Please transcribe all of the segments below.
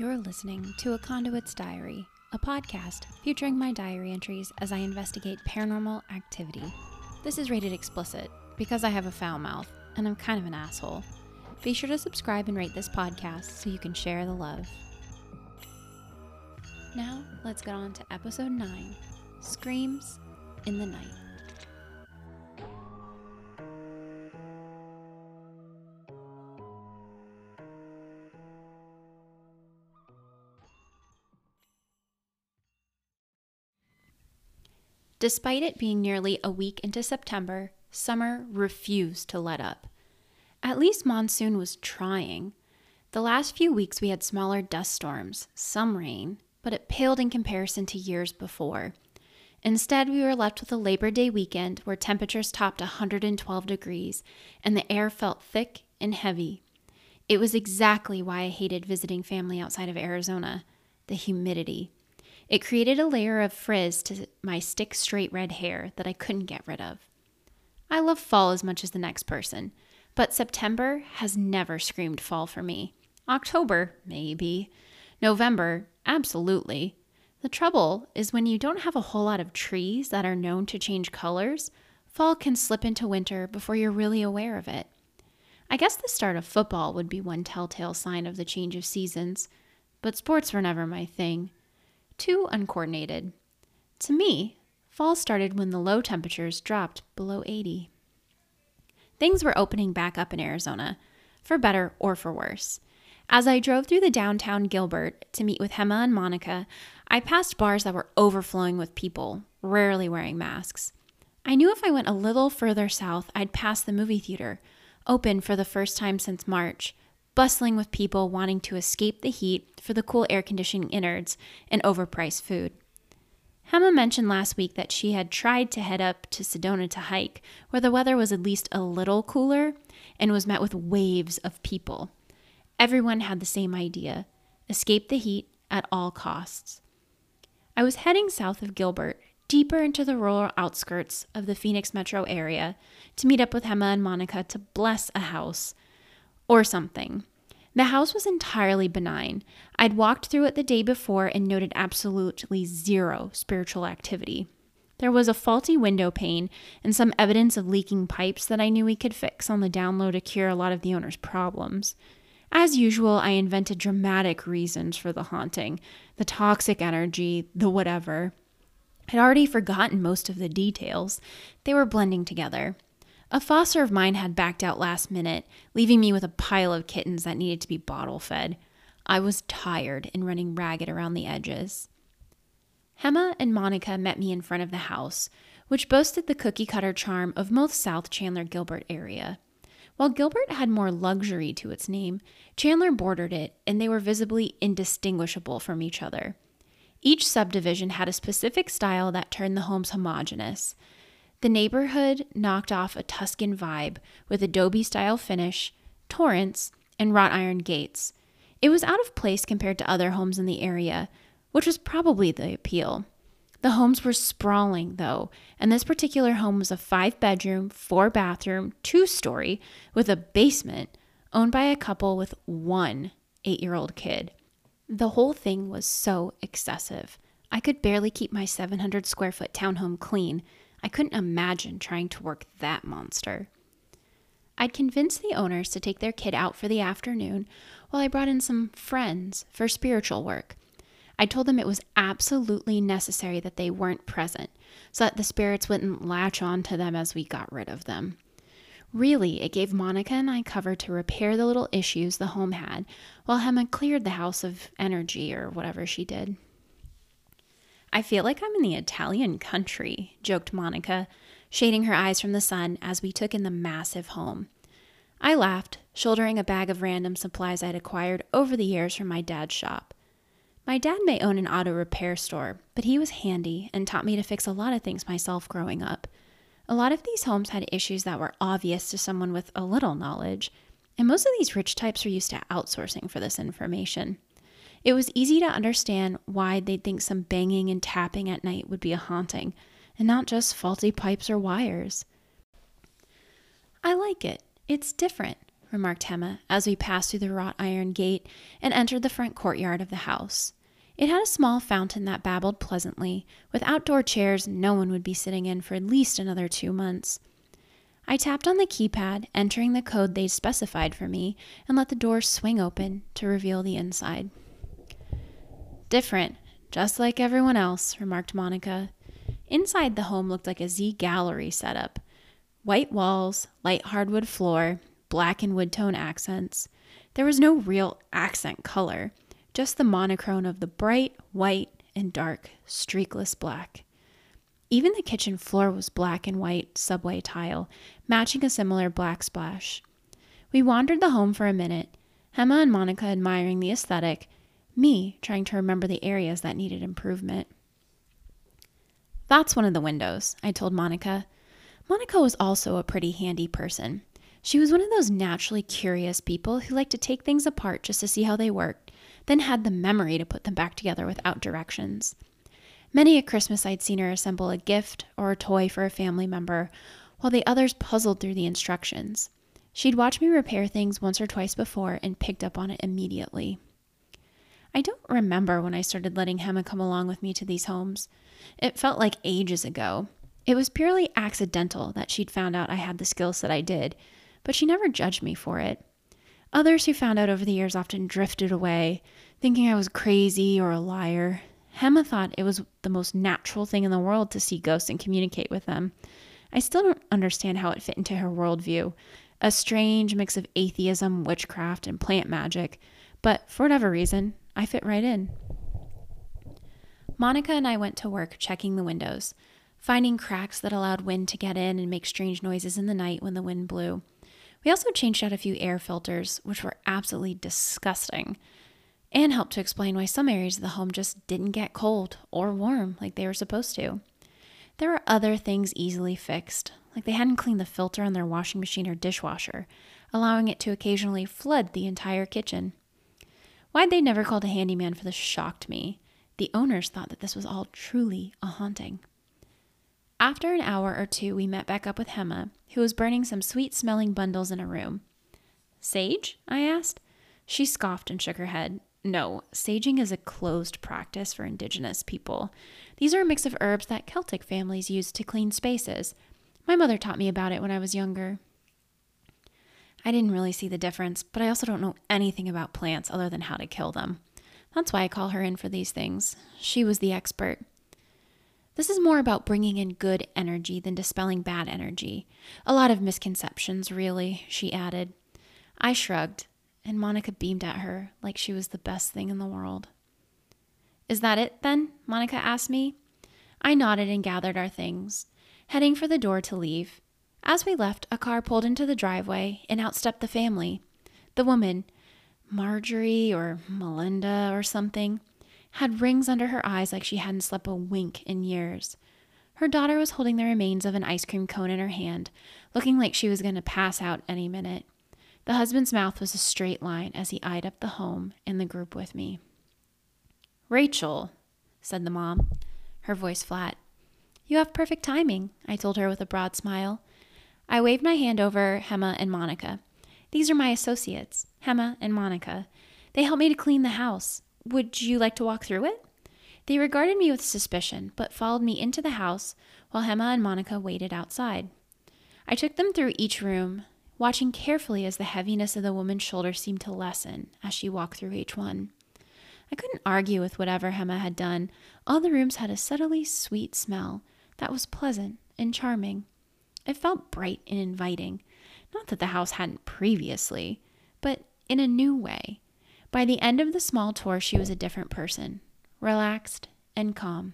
You're listening to A Conduit's Diary, a podcast featuring my diary entries as I investigate paranormal activity. This is rated explicit because I have a foul mouth and I'm kind of an asshole. Be sure to subscribe and rate this podcast so you can share the love. Now, let's get on to episode 9 Screams in the Night. Despite it being nearly a week into September, summer refused to let up. At least monsoon was trying. The last few weeks we had smaller dust storms, some rain, but it paled in comparison to years before. Instead, we were left with a Labor Day weekend where temperatures topped 112 degrees and the air felt thick and heavy. It was exactly why I hated visiting family outside of Arizona the humidity. It created a layer of frizz to my stick straight red hair that I couldn't get rid of. I love fall as much as the next person, but September has never screamed fall for me. October, maybe. November, absolutely. The trouble is when you don't have a whole lot of trees that are known to change colors, fall can slip into winter before you're really aware of it. I guess the start of football would be one telltale sign of the change of seasons, but sports were never my thing too uncoordinated. To me, fall started when the low temperatures dropped below 80. Things were opening back up in Arizona, for better or for worse. As I drove through the downtown Gilbert to meet with Hema and Monica, I passed bars that were overflowing with people, rarely wearing masks. I knew if I went a little further south, I'd pass the movie theater, open for the first time since March, bustling with people wanting to escape the heat for the cool air conditioning innards and overpriced food. Hema mentioned last week that she had tried to head up to Sedona to hike, where the weather was at least a little cooler and was met with waves of people. Everyone had the same idea escape the heat at all costs. I was heading south of Gilbert, deeper into the rural outskirts of the Phoenix metro area, to meet up with Hema and Monica to bless a house or something. The house was entirely benign. I'd walked through it the day before and noted absolutely zero spiritual activity. There was a faulty window pane and some evidence of leaking pipes that I knew we could fix on the download to cure a lot of the owner's problems. As usual, I invented dramatic reasons for the haunting the toxic energy, the whatever. I'd already forgotten most of the details, they were blending together. A foster of mine had backed out last minute, leaving me with a pile of kittens that needed to be bottle fed. I was tired and running ragged around the edges. Hema and Monica met me in front of the house, which boasted the cookie cutter charm of most South Chandler Gilbert area. While Gilbert had more luxury to its name, Chandler bordered it, and they were visibly indistinguishable from each other. Each subdivision had a specific style that turned the homes homogeneous. The neighborhood knocked off a Tuscan vibe with adobe style finish, torrents, and wrought iron gates. It was out of place compared to other homes in the area, which was probably the appeal. The homes were sprawling, though, and this particular home was a five bedroom, four bathroom, two story with a basement owned by a couple with one eight year old kid. The whole thing was so excessive. I could barely keep my 700 square foot townhome clean, I couldn't imagine trying to work that monster. I'd convinced the owners to take their kid out for the afternoon while I brought in some friends for spiritual work. I told them it was absolutely necessary that they weren't present so that the spirits wouldn't latch on to them as we got rid of them. Really, it gave Monica and I cover to repair the little issues the home had while Hema cleared the house of energy or whatever she did. I feel like I'm in the Italian country, joked Monica, shading her eyes from the sun as we took in the massive home. I laughed, shouldering a bag of random supplies I'd acquired over the years from my dad's shop. My dad may own an auto repair store, but he was handy and taught me to fix a lot of things myself growing up. A lot of these homes had issues that were obvious to someone with a little knowledge, and most of these rich types were used to outsourcing for this information. It was easy to understand why they'd think some banging and tapping at night would be a haunting, and not just faulty pipes or wires. I like it. It's different, remarked Hema as we passed through the wrought iron gate and entered the front courtyard of the house. It had a small fountain that babbled pleasantly. With outdoor chairs no one would be sitting in for at least another two months. I tapped on the keypad, entering the code they'd specified for me, and let the door swing open to reveal the inside. Different, just like everyone else, remarked Monica. Inside the home looked like a Z Gallerie setup. White walls, light hardwood floor, black and wood tone accents. There was no real accent color, just the monochrome of the bright white and dark streakless black. Even the kitchen floor was black and white subway tile, matching a similar black splash. We wandered the home for a minute, Hema and Monica admiring the aesthetic, me trying to remember the areas that needed improvement. That's one of the windows, I told Monica. Monica was also a pretty handy person. She was one of those naturally curious people who liked to take things apart just to see how they worked, then had the memory to put them back together without directions. Many a Christmas I'd seen her assemble a gift or a toy for a family member, while the others puzzled through the instructions. She'd watched me repair things once or twice before and picked up on it immediately. I don't remember when I started letting Hema come along with me to these homes. It felt like ages ago. It was purely accidental that she'd found out I had the skills that I did, but she never judged me for it. Others who found out over the years often drifted away, thinking I was crazy or a liar. Hema thought it was the most natural thing in the world to see ghosts and communicate with them. I still don't understand how it fit into her worldview a strange mix of atheism, witchcraft, and plant magic, but for whatever reason, I fit right in. Monica and I went to work checking the windows, finding cracks that allowed wind to get in and make strange noises in the night when the wind blew. We also changed out a few air filters, which were absolutely disgusting, and helped to explain why some areas of the home just didn't get cold or warm like they were supposed to. There were other things easily fixed, like they hadn't cleaned the filter on their washing machine or dishwasher, allowing it to occasionally flood the entire kitchen. Why'd they never called a handyman for this shocked me. The owners thought that this was all truly a haunting. After an hour or two, we met back up with Hema, who was burning some sweet smelling bundles in a room. Sage? I asked. She scoffed and shook her head. No, saging is a closed practice for indigenous people. These are a mix of herbs that Celtic families use to clean spaces. My mother taught me about it when I was younger. I didn't really see the difference, but I also don't know anything about plants other than how to kill them. That's why I call her in for these things. She was the expert. This is more about bringing in good energy than dispelling bad energy. A lot of misconceptions, really, she added. I shrugged, and Monica beamed at her like she was the best thing in the world. Is that it, then? Monica asked me. I nodded and gathered our things, heading for the door to leave. As we left, a car pulled into the driveway and out stepped the family. The woman, Marjorie or Melinda or something, had rings under her eyes like she hadn't slept a wink in years. Her daughter was holding the remains of an ice cream cone in her hand, looking like she was going to pass out any minute. The husband's mouth was a straight line as he eyed up the home and the group with me. Rachel, said the mom, her voice flat. You have perfect timing, I told her with a broad smile. I waved my hand over Hema and Monica. These are my associates, Hema and Monica. They helped me to clean the house. Would you like to walk through it? They regarded me with suspicion, but followed me into the house while Hema and Monica waited outside. I took them through each room, watching carefully as the heaviness of the woman's shoulder seemed to lessen as she walked through each one. I couldn't argue with whatever Hema had done. All the rooms had a subtly sweet smell that was pleasant and charming. It felt bright and inviting. Not that the house hadn't previously, but in a new way. By the end of the small tour, she was a different person, relaxed and calm.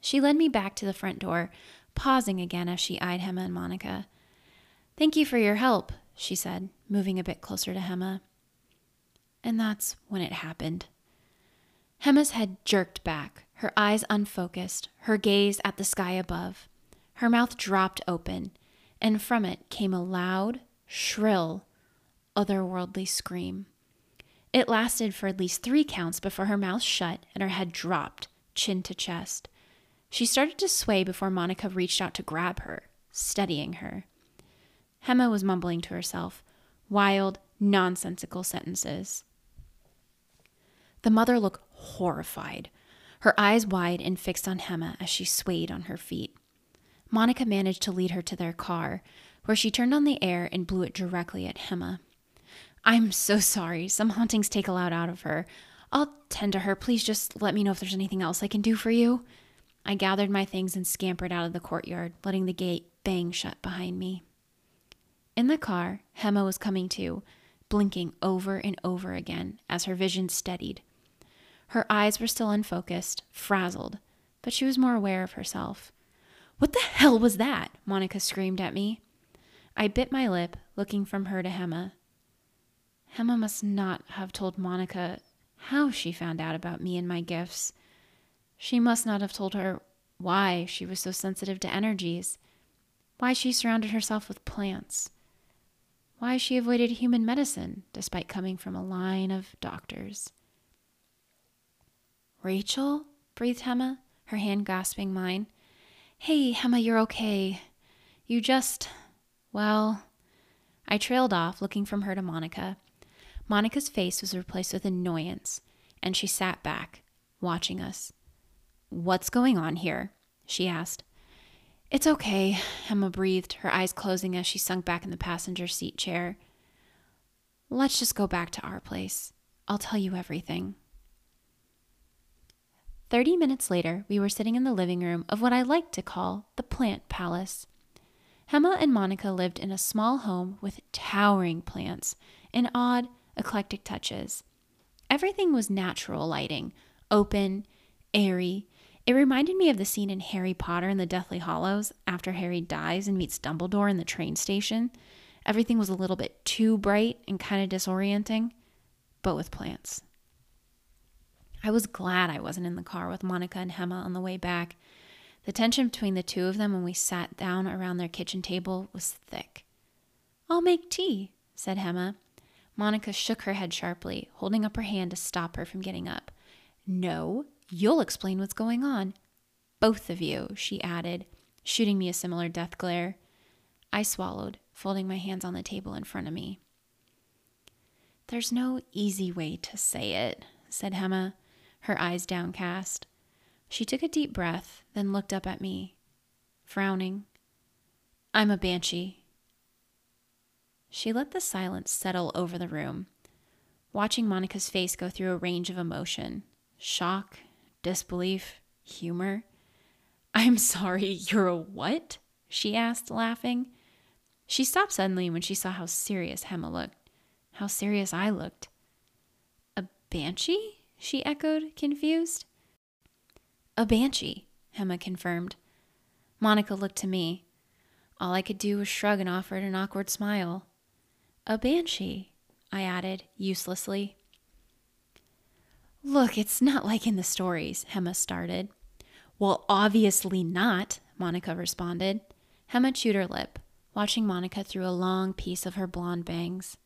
She led me back to the front door, pausing again as she eyed Hema and Monica. Thank you for your help, she said, moving a bit closer to Hema. And that's when it happened. Hema's head jerked back, her eyes unfocused, her gaze at the sky above. Her mouth dropped open, and from it came a loud, shrill, otherworldly scream. It lasted for at least three counts before her mouth shut and her head dropped, chin to chest. She started to sway before Monica reached out to grab her, steadying her. Hema was mumbling to herself, Wild, nonsensical sentences. The mother looked horrified, her eyes wide and fixed on Hema as she swayed on her feet. Monica managed to lead her to their car, where she turned on the air and blew it directly at Hema. I'm so sorry. Some hauntings take a lot out of her. I'll tend to her. Please just let me know if there's anything else I can do for you. I gathered my things and scampered out of the courtyard, letting the gate bang shut behind me. In the car, Hema was coming to, blinking over and over again as her vision steadied. Her eyes were still unfocused, frazzled, but she was more aware of herself. What the hell was that? Monica screamed at me. I bit my lip, looking from her to Hema. Hema must not have told Monica how she found out about me and my gifts. She must not have told her why she was so sensitive to energies, why she surrounded herself with plants, why she avoided human medicine despite coming from a line of doctors. Rachel? breathed Hema, her hand grasping mine. Hey, Hema, you're okay. You just. Well. I trailed off, looking from her to Monica. Monica's face was replaced with annoyance, and she sat back, watching us. What's going on here? she asked. It's okay, Hema breathed, her eyes closing as she sunk back in the passenger seat chair. Let's just go back to our place. I'll tell you everything. Thirty minutes later, we were sitting in the living room of what I like to call the Plant Palace. Hema and Monica lived in a small home with towering plants and odd, eclectic touches. Everything was natural lighting, open, airy, it reminded me of the scene in Harry Potter and the Deathly Hallows after Harry dies and meets Dumbledore in the train station. Everything was a little bit too bright and kind of disorienting, but with plants. I was glad I wasn't in the car with Monica and Hema on the way back. The tension between the two of them when we sat down around their kitchen table was thick. I'll make tea, said Hema. Monica shook her head sharply, holding up her hand to stop her from getting up. No, You'll explain what's going on. Both of you, she added, shooting me a similar death glare. I swallowed, folding my hands on the table in front of me. There's no easy way to say it, said Hema, her eyes downcast. She took a deep breath, then looked up at me, frowning. I'm a banshee. She let the silence settle over the room, watching Monica's face go through a range of emotion shock, disbelief, humor. I'm sorry, you're a what? she asked, laughing. She stopped suddenly when she saw how serious Hema looked, how serious I looked. A banshee? She echoed, confused. A banshee, Hema confirmed. Monica looked to me. All I could do was shrug and offer an awkward smile. A banshee, I added, uselessly. Look, it's not like in the stories, Hema started. Well, obviously not, Monica responded. Hema chewed her lip, watching Monica through a long piece of her blonde bangs.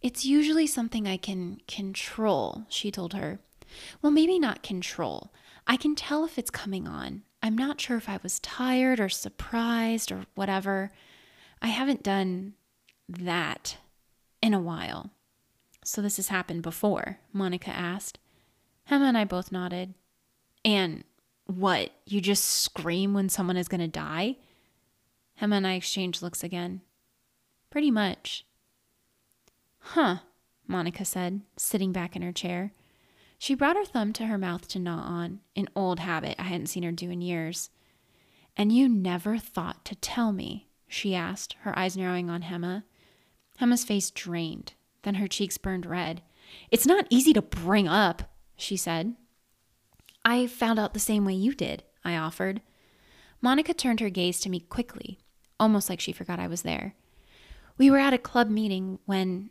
It's usually something I can control, she told her. Well, maybe not control. I can tell if it's coming on. I'm not sure if I was tired or surprised or whatever. I haven't done that in a while. So this has happened before? Monica asked. Hema and I both nodded. And what? You just scream when someone is going to die? Hema and I exchanged looks again. Pretty much. Huh, Monica said, sitting back in her chair. She brought her thumb to her mouth to gnaw on, an old habit I hadn't seen her do in years. And you never thought to tell me, she asked, her eyes narrowing on Hema. Hema's face drained. Then her cheeks burned red. It's not easy to bring up, she said. I found out the same way you did, I offered. Monica turned her gaze to me quickly, almost like she forgot I was there. We were at a club meeting when,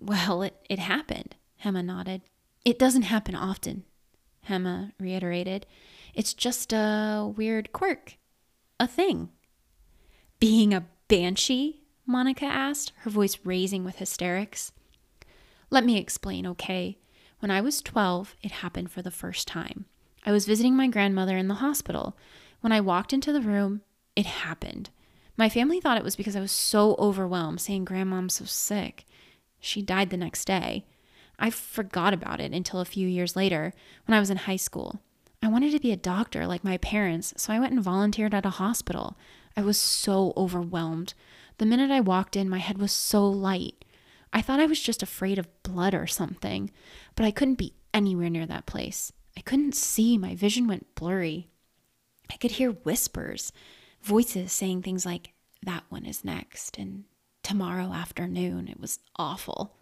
well, it, it happened, Hema nodded. It doesn't happen often, Hema reiterated. It's just a weird quirk, a thing. Being a banshee? Monica asked, her voice raising with hysterics. Let me explain, okay? When I was 12, it happened for the first time. I was visiting my grandmother in the hospital. When I walked into the room, it happened. My family thought it was because I was so overwhelmed saying grandmom's so sick. She died the next day. I forgot about it until a few years later when I was in high school. I wanted to be a doctor like my parents, so I went and volunteered at a hospital. I was so overwhelmed. The minute I walked in, my head was so light. I thought I was just afraid of blood or something, but I couldn't be anywhere near that place. I couldn't see, my vision went blurry. I could hear whispers, voices saying things like, that one is next, and tomorrow afternoon. It was awful.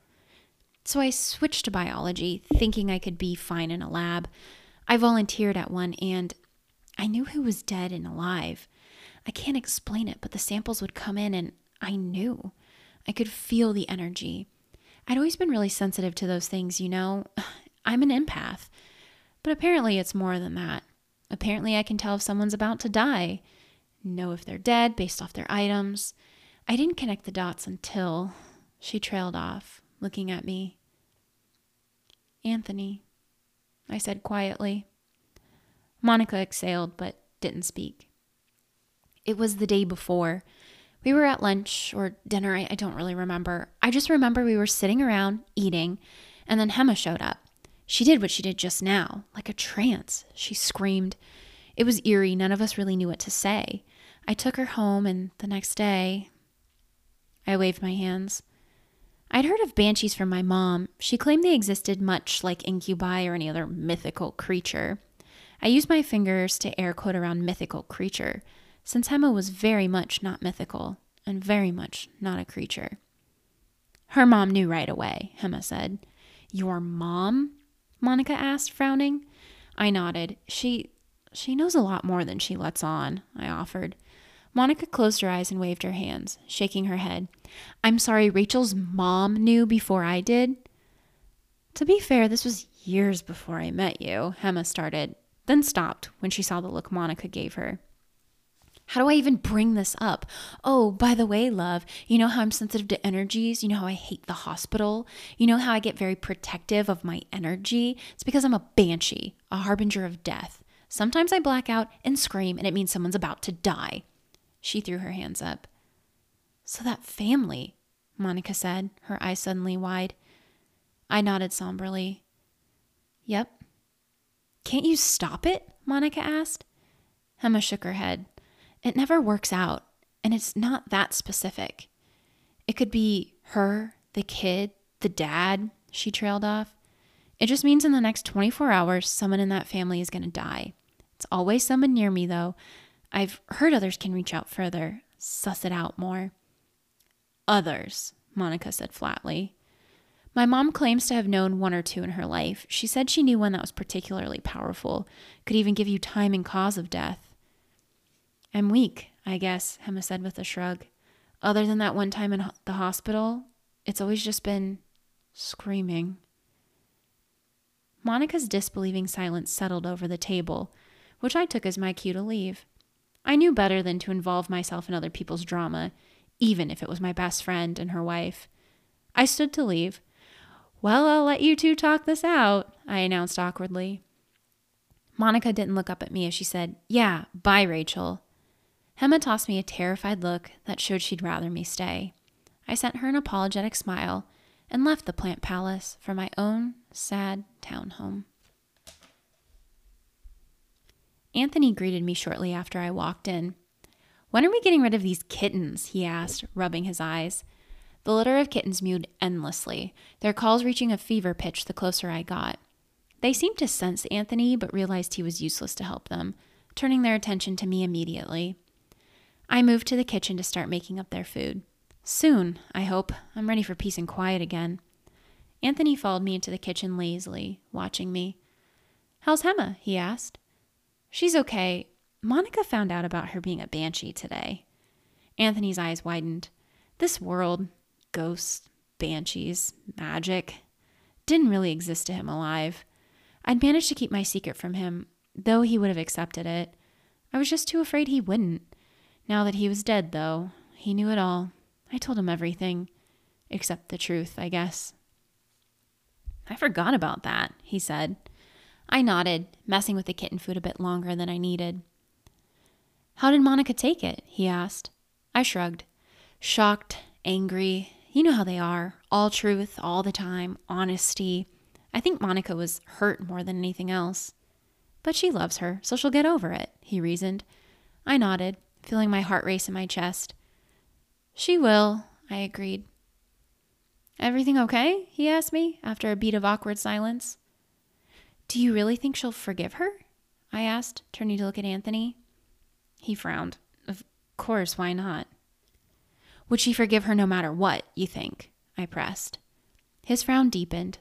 So I switched to biology, thinking I could be fine in a lab. I volunteered at one, and I knew who was dead and alive. I can't explain it, but the samples would come in, and I knew. I could feel the energy. I'd always been really sensitive to those things, you know. I'm an empath. But apparently it's more than that. Apparently I can tell if someone's about to die, know if they're dead based off their items. I didn't connect the dots until she trailed off, looking at me. Anthony, I said quietly. Monica exhaled but didn't speak. It was the day before. We were at lunch or dinner, I, I, don't really remember. I just remember we were sitting around eating, and then Hema showed up. She did what she did just now, like a trance. She screamed. It was eerie. None of us really knew what to say. I took her home, and the next day, I waved my hands. I'd heard of banshees from my mom. She claimed they existed much like incubi or any other mythical creature. I used my fingers to air quote around mythical creature since Hema was very much not mythical and very much not a creature. Her mom knew right away, Hema said. Your mom? Monica asked, frowning. I nodded. She she knows a lot more than she lets on, I offered. Monica closed her eyes and waved her hands, shaking her head. I'm sorry, Rachel's mom knew before I did. To be fair, this was years before I met you, Hema started, then stopped when she saw the look Monica gave her. How do I even bring this up? Oh, by the way, love, you know how I'm sensitive to energies? You know how I hate the hospital? You know how I get very protective of my energy? It's because I'm a banshee, a harbinger of death. Sometimes I black out and scream, and it means someone's about to die. She threw her hands up. So that family, Monica said, her eyes suddenly wide. I nodded somberly. Yep. Can't you stop it? Monica asked. Hema shook her head. It never works out, and it's not that specific. It could be her, the kid, the dad, she trailed off. It just means in the next 24 hours, someone in that family is going to die. It's always someone near me, though. I've heard others can reach out further, suss it out more. Others, Monica said flatly. My mom claims to have known one or two in her life. She said she knew one that was particularly powerful, could even give you time and cause of death. I'm weak, I guess, Hema said with a shrug. Other than that one time in the hospital, it's always just been screaming. Monica's disbelieving silence settled over the table, which I took as my cue to leave. I knew better than to involve myself in other people's drama, even if it was my best friend and her wife. I stood to leave. Well, I'll let you two talk this out, I announced awkwardly. Monica didn't look up at me as she said, Yeah, bye, Rachel. Hema tossed me a terrified look that showed she'd rather me stay. I sent her an apologetic smile and left the plant palace for my own sad town home. Anthony greeted me shortly after I walked in. When are we getting rid of these kittens? he asked, rubbing his eyes. The litter of kittens mewed endlessly, their calls reaching a fever pitch the closer I got. They seemed to sense Anthony, but realized he was useless to help them, turning their attention to me immediately. I moved to the kitchen to start making up their food. Soon, I hope. I'm ready for peace and quiet again. Anthony followed me into the kitchen lazily, watching me. How's Hema? he asked. She's okay. Monica found out about her being a banshee today. Anthony's eyes widened. This world, ghosts, banshees, magic, didn't really exist to him alive. I'd managed to keep my secret from him, though he would have accepted it. I was just too afraid he wouldn't. Now that he was dead, though, he knew it all. I told him everything, except the truth, I guess. I forgot about that, he said. I nodded, messing with the kitten food a bit longer than I needed. How did Monica take it? he asked. I shrugged. Shocked, angry. You know how they are. All truth, all the time, honesty. I think Monica was hurt more than anything else. But she loves her, so she'll get over it, he reasoned. I nodded, feeling my heart race in my chest. She will, I agreed. Everything okay? he asked me after a beat of awkward silence. Do you really think she'll forgive her? I asked, turning to look at Anthony. He frowned. Of course, why not? Would she forgive her no matter what, you think? I pressed. His frown deepened.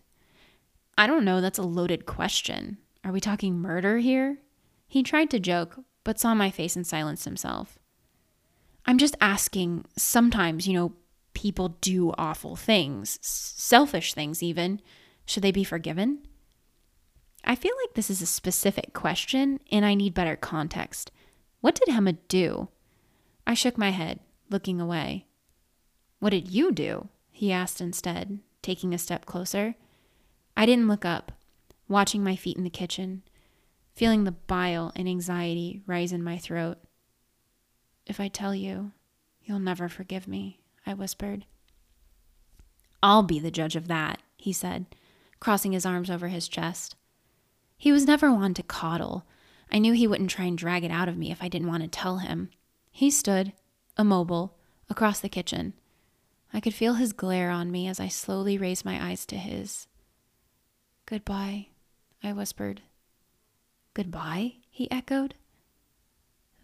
I don't know, that's a loaded question. Are we talking murder here? He tried to joke, but saw my face and silenced himself. I'm just asking, sometimes, you know, people do awful things, selfish things even. Should they be forgiven? I feel like this is a specific question and I need better context. What did Hema do? I shook my head, looking away. What did you do? he asked instead, taking a step closer. I didn't look up, watching my feet in the kitchen, feeling the bile and anxiety rise in my throat. If I tell you, you'll never forgive me, I whispered. I'll be the judge of that, he said, crossing his arms over his chest. He was never one to coddle. I knew he wouldn't try and drag it out of me if I didn't want to tell him. He stood, immobile, across the kitchen. I could feel his glare on me as I slowly raised my eyes to his. Goodbye, I whispered. Goodbye? he echoed.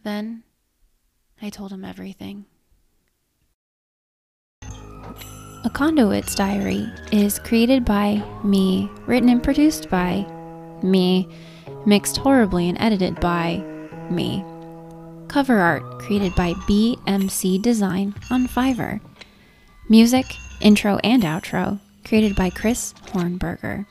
Then I told him everything. A Conduit's Diary is created by me, written and produced by me, mixed horribly and edited by me. Cover art created by BMC Design on Fiverr. Music, intro, and outro created by Chris Hornberger.